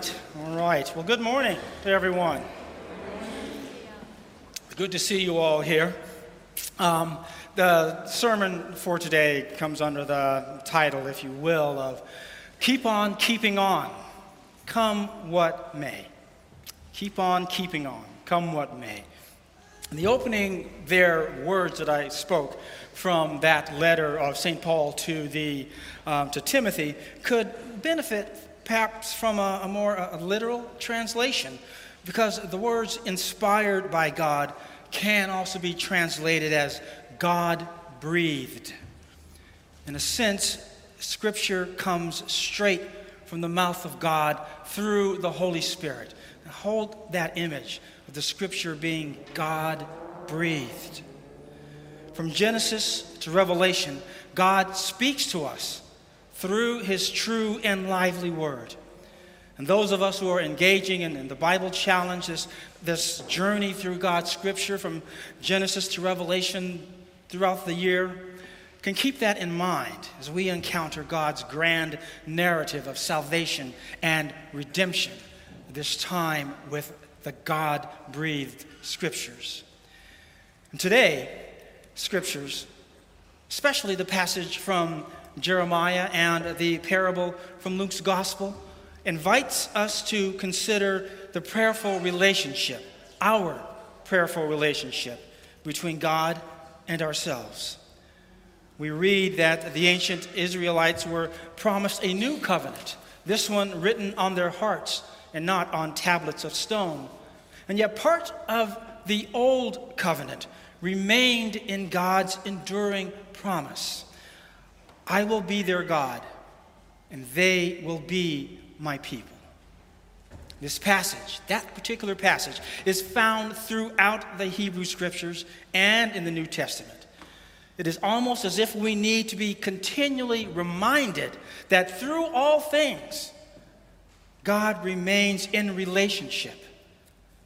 right, all right. Well, good morning to everyone. Good to see you all here. Um, the sermon for today comes under the title, if you will, of Keep On Keeping On, Come What May. Keep on keeping on, come what may. In the opening, there words that I spoke from that letter of St. Paul to, the, um, to Timothy could benefit perhaps from a, a more a literal translation because the words inspired by God can also be translated as God breathed. In a sense, Scripture comes straight from the mouth of God through the Holy Spirit. hold that image of the Scripture being God breathed. From Genesis to Revelation, God speaks to us through His true and lively Word. And those of us who are engaging in, in, the Bible challenge, this, this journey through God's scripture from Genesis to Revelation throughout the year, can keep that in mind as we encounter God's grand narrative of salvation and redemption, this time with the God breathed scriptures. And today, scriptures, especially the passage from Jeremiah and the parable from Luke's gospel, invites us to consider the prayerful relationship, our prayerful relationship between God and ourselves. We read that the ancient Israelites were promised a new covenant, this one written on their hearts and not on tablets of stone. And yet, part of the old covenant remained in God's enduring promise I will be their God, and they will be my people. This passage, that particular passage, is found throughout the Hebrew Scriptures and in the New Testament. It is almost as if we need to be continually reminded that through all things, God remains in relationship,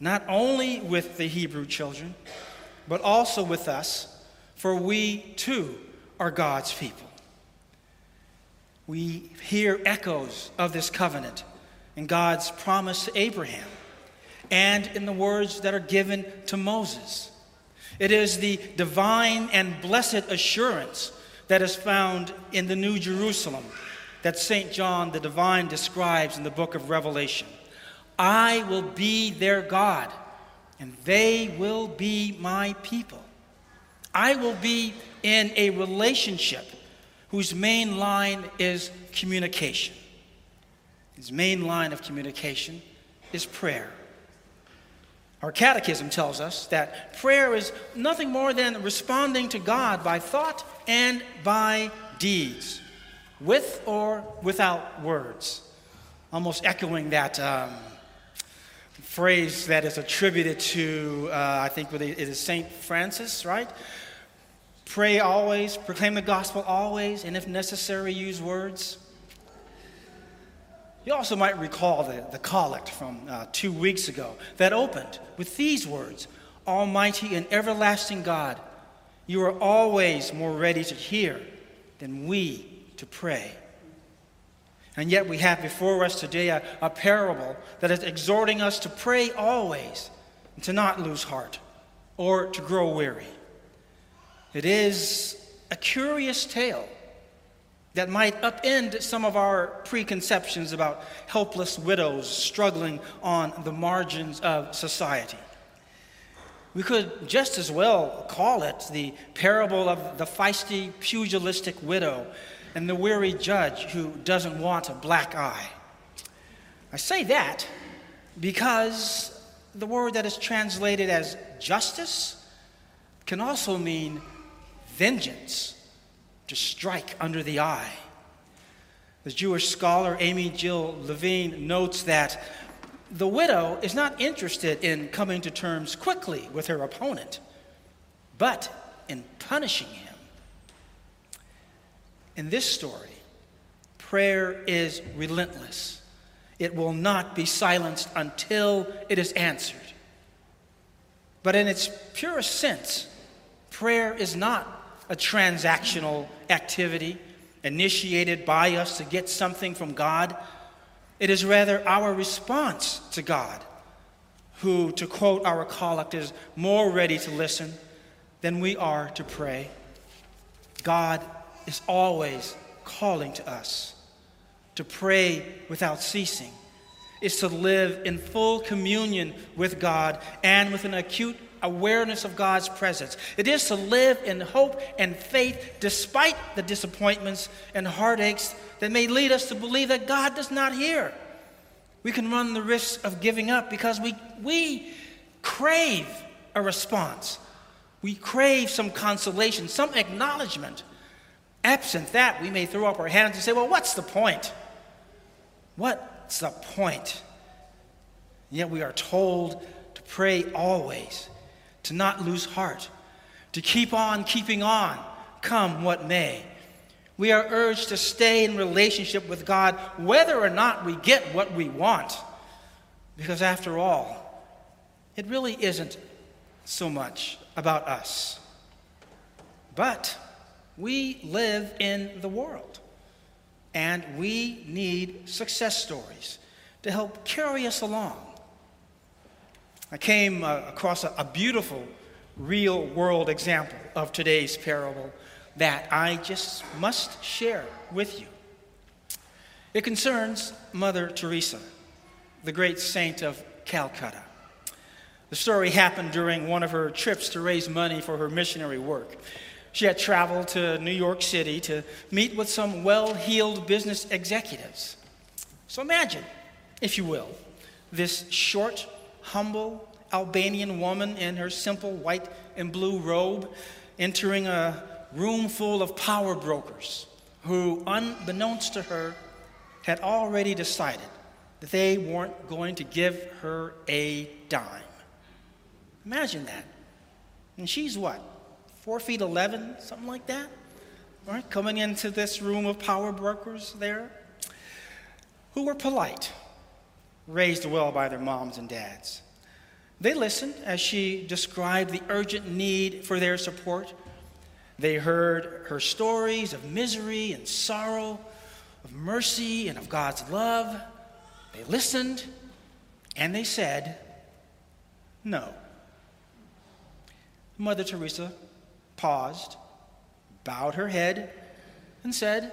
not only with the Hebrew children, but also with us, for we too are God's people we hear echoes of this covenant in God's promise to Abraham and in the words that are given to Moses. It is the divine and blessed assurance that is found in the New Jerusalem that St. John the Divine describes in the book of Revelation. I will be their God, and they will be my people. I will be in a relationship whose main line is communication. His main line of communication is prayer. Our catechism tells us that prayer is nothing more than responding to God by thought and by deeds, with or without words. Almost echoing that um, phrase that is attributed to, uh, I think it is St. Francis, right? Pray always, proclaim the gospel always, and if necessary, use words. You also might recall the, the collect from uh, two weeks ago that opened with these words Almighty and everlasting God, you are always more ready to hear than we to pray. And yet, we have before us today a, a parable that is exhorting us to pray always and to not lose heart or to grow weary. It is a curious tale that might upend some of our preconceptions about helpless widows struggling on the margins of society. We could just as well call it the parable of the feisty, pugilistic widow and the weary judge who doesn't want a black eye. I say that because the word that is translated as justice can also mean vengeance to strike under the eye. The Jewish scholar Amy Jill Levine notes that the widow is not interested in coming to terms quickly with her opponent, but in punishing him. In this story, prayer is relentless. It will not be silenced until it is answered. But in its purest sense, prayer is not a transactional activity initiated by us to get something from God. It is rather our response to God, who, to quote our collect, is more ready to listen than we are to pray. God is always calling to us to pray without ceasing is to live in full communion with God and with an acute awareness of God's presence. It is to live in hope and faith despite the disappointments and heartaches that may lead us to believe that God does not hear. We can run the risk of giving up because we, we crave a response. We crave some consolation, some acknowledgement. Absent that, we may throw up our hands and say, Well, what's the point? What's the point? Yet we are told to pray always, to not lose heart, to keep on keeping on, come what may. We are urged to stay in relationship with God whether or not we get what we want. Because after all, it really isn't so much about us. But we live in the world. And we need success stories to help carry us along. I came uh, across a, a beautiful real world example of today's parable that I just must share with you. It concerns Mother Teresa, the great saint of Calcutta. The story happened during one of her trips to raise money for her missionary work. She had traveled to New York City to meet with some well heeled business executives. So imagine, if you will, this short, humble Albanian woman in her simple white and blue robe entering a room full of power brokers who, unbeknownst to her, had already decided that they weren't going to give her a dime. Imagine that. And she's what? Four feet 11, something like that, right? Coming into this room of power brokers there who were polite, raised well by their moms and dads. They listened as she described the urgent need for their support. They heard her stories of misery and sorrow, of mercy and of God's love. They listened and they said, No. Mother Teresa paused, bowed her head, and said,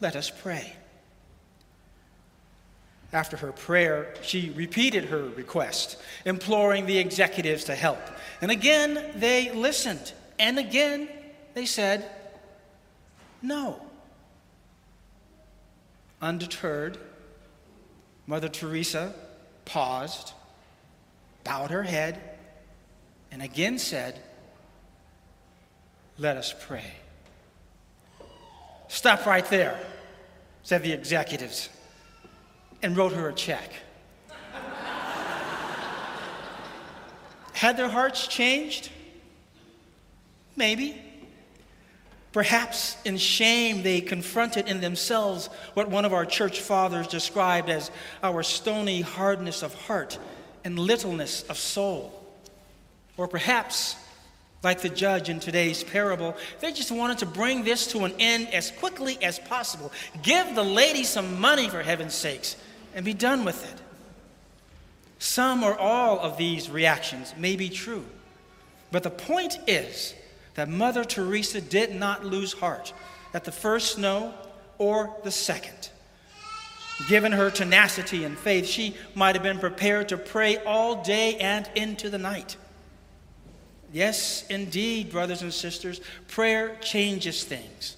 Let us pray. After her prayer, she repeated her request, imploring the executives to help. And again, they listened. And again, they said, No. Undeterred, Mother Teresa paused, bowed her head, and again said, let us pray. Stop right there, said the executives, and wrote her a check. Had their hearts changed? Maybe. Perhaps in shame they confronted in themselves what one of our church fathers described as our stony hardness of heart and littleness of soul. Or perhaps like the judge in today's parable, they just wanted to bring this to an end as quickly as possible. Give the lady some money, for heaven's sakes, and be done with it. Some or all of these reactions may be true, but the point is that Mother Teresa did not lose heart at the first no or the second. Given her tenacity and faith, she might have been prepared to pray all day and into the night. Yes, indeed, brothers and sisters, prayer changes things.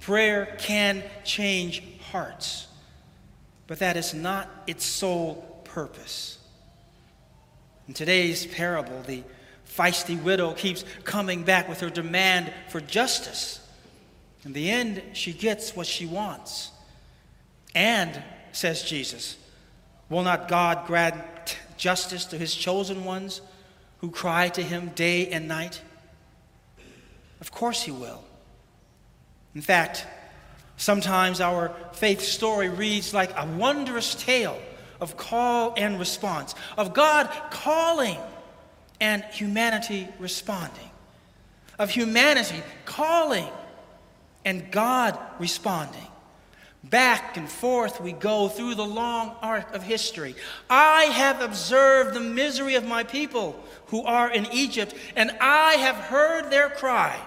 Prayer can change hearts, but that is not its sole purpose. In today's parable, the feisty widow keeps coming back with her demand for justice. In the end, she gets what she wants. And, says Jesus, will not God grant justice to his chosen ones? Who cry to him day and night? Of course he will. In fact, sometimes our faith story reads like a wondrous tale of call and response, of God calling and humanity responding, of humanity calling and God responding. Back and forth we go through the long arc of history. I have observed the misery of my people who are in Egypt, and I have heard their cry.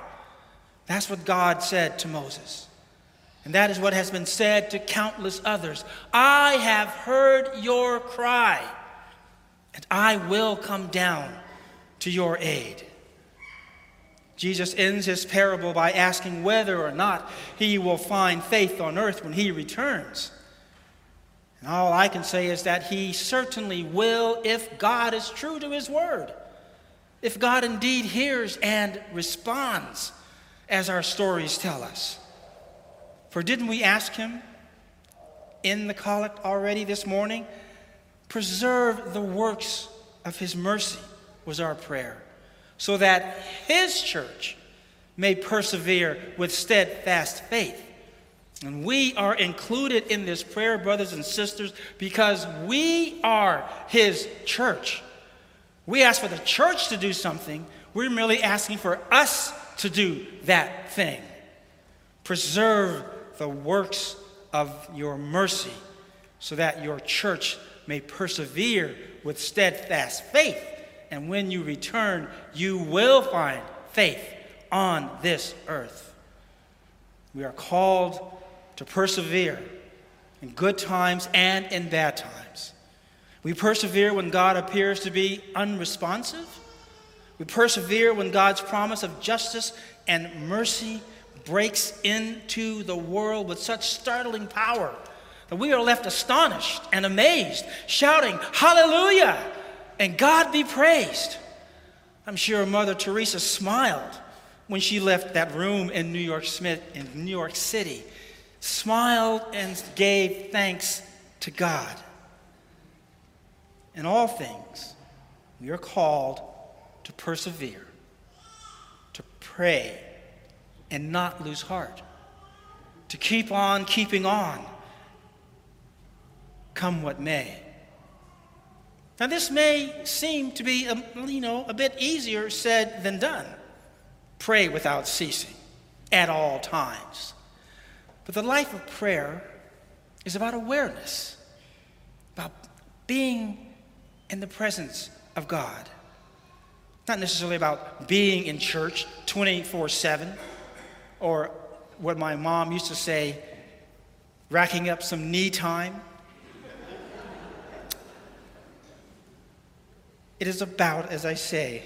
That's what God said to Moses. And that is what has been said to countless others. I have heard your cry, and I will come down to your aid. Jesus ends his parable by asking whether or not he will find faith on earth when he returns. And all I can say is that he certainly will if God is true to his word. If God indeed hears and responds, as our stories tell us. For didn't we ask him in the collect already this morning? Preserve the works of his mercy, was our prayer so that his church may persevere with steadfast faith. And we are included in this prayer, brothers and sisters, because we are his church. We ask for the church to do something, we're merely asking for us to do that thing. Preserve the works of your mercy so that your church may persevere with steadfast faith and when you return, you will find faith on this earth. We are called to persevere in good times and in bad times. We persevere when God appears to be unresponsive. We persevere when God's promise of justice and mercy breaks into the world with such startling power that we are left astonished and amazed, shouting, Hallelujah! And God be praised. I'm sure Mother Teresa smiled when she left that room in New York Smith in New York City, smiled and gave thanks to God. In all things, we are called to persevere, to pray and not lose heart, to keep on keeping on, come what may. Now, this may seem to be, a, um, you know, a bit easier said than done. Pray without ceasing at all times. But the life of prayer is about awareness, about being in the presence of God. Not necessarily about being in church 24 7, or what my mom used to say, racking up some knee time It is about, as I say,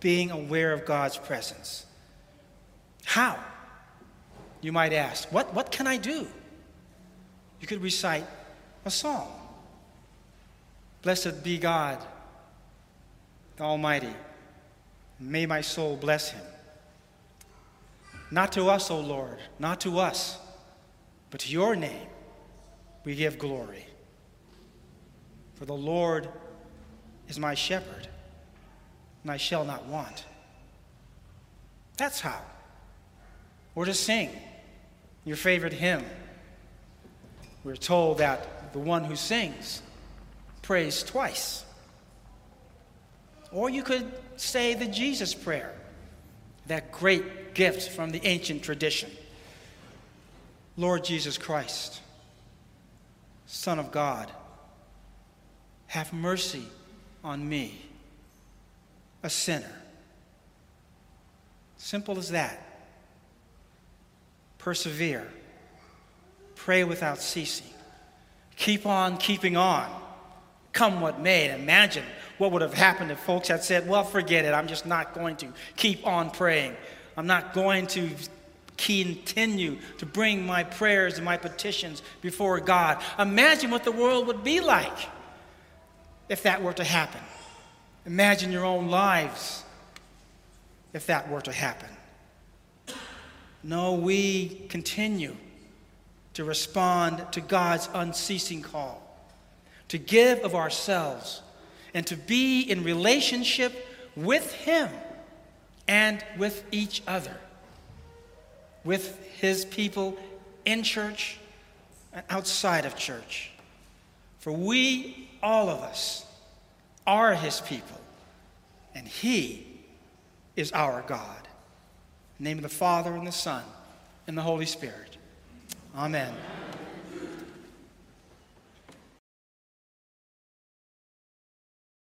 being aware of God's presence. How? You might ask, what, what can I do? You could recite a song. Blessed be God, the Almighty. May my soul bless him. Not to us, O Lord, not to us, but to your name we give glory. For the Lord is my shepherd, and I shall not want. That's how. Or to sing your favorite hymn. We're told that the one who sings prays twice. Or you could say the Jesus prayer, that great gift from the ancient tradition. Lord Jesus Christ, Son of God, have mercy on me, a sinner. Simple as that. Persevere. Pray without ceasing. Keep on keeping on. Come what may. Imagine what would have happened if folks had said, Well, forget it. I'm just not going to keep on praying. I'm not going to continue to bring my prayers and my petitions before God. Imagine what the world would be like if that were to happen. Imagine your own lives if that were to happen. No, we continue to respond to God's unceasing call, to give of ourselves, and to be in relationship with Him and with each other, with His people in church and outside of church. For we all of us are his people, and he is our God. name of the Father, and the Son, and the Holy Spirit. Amen.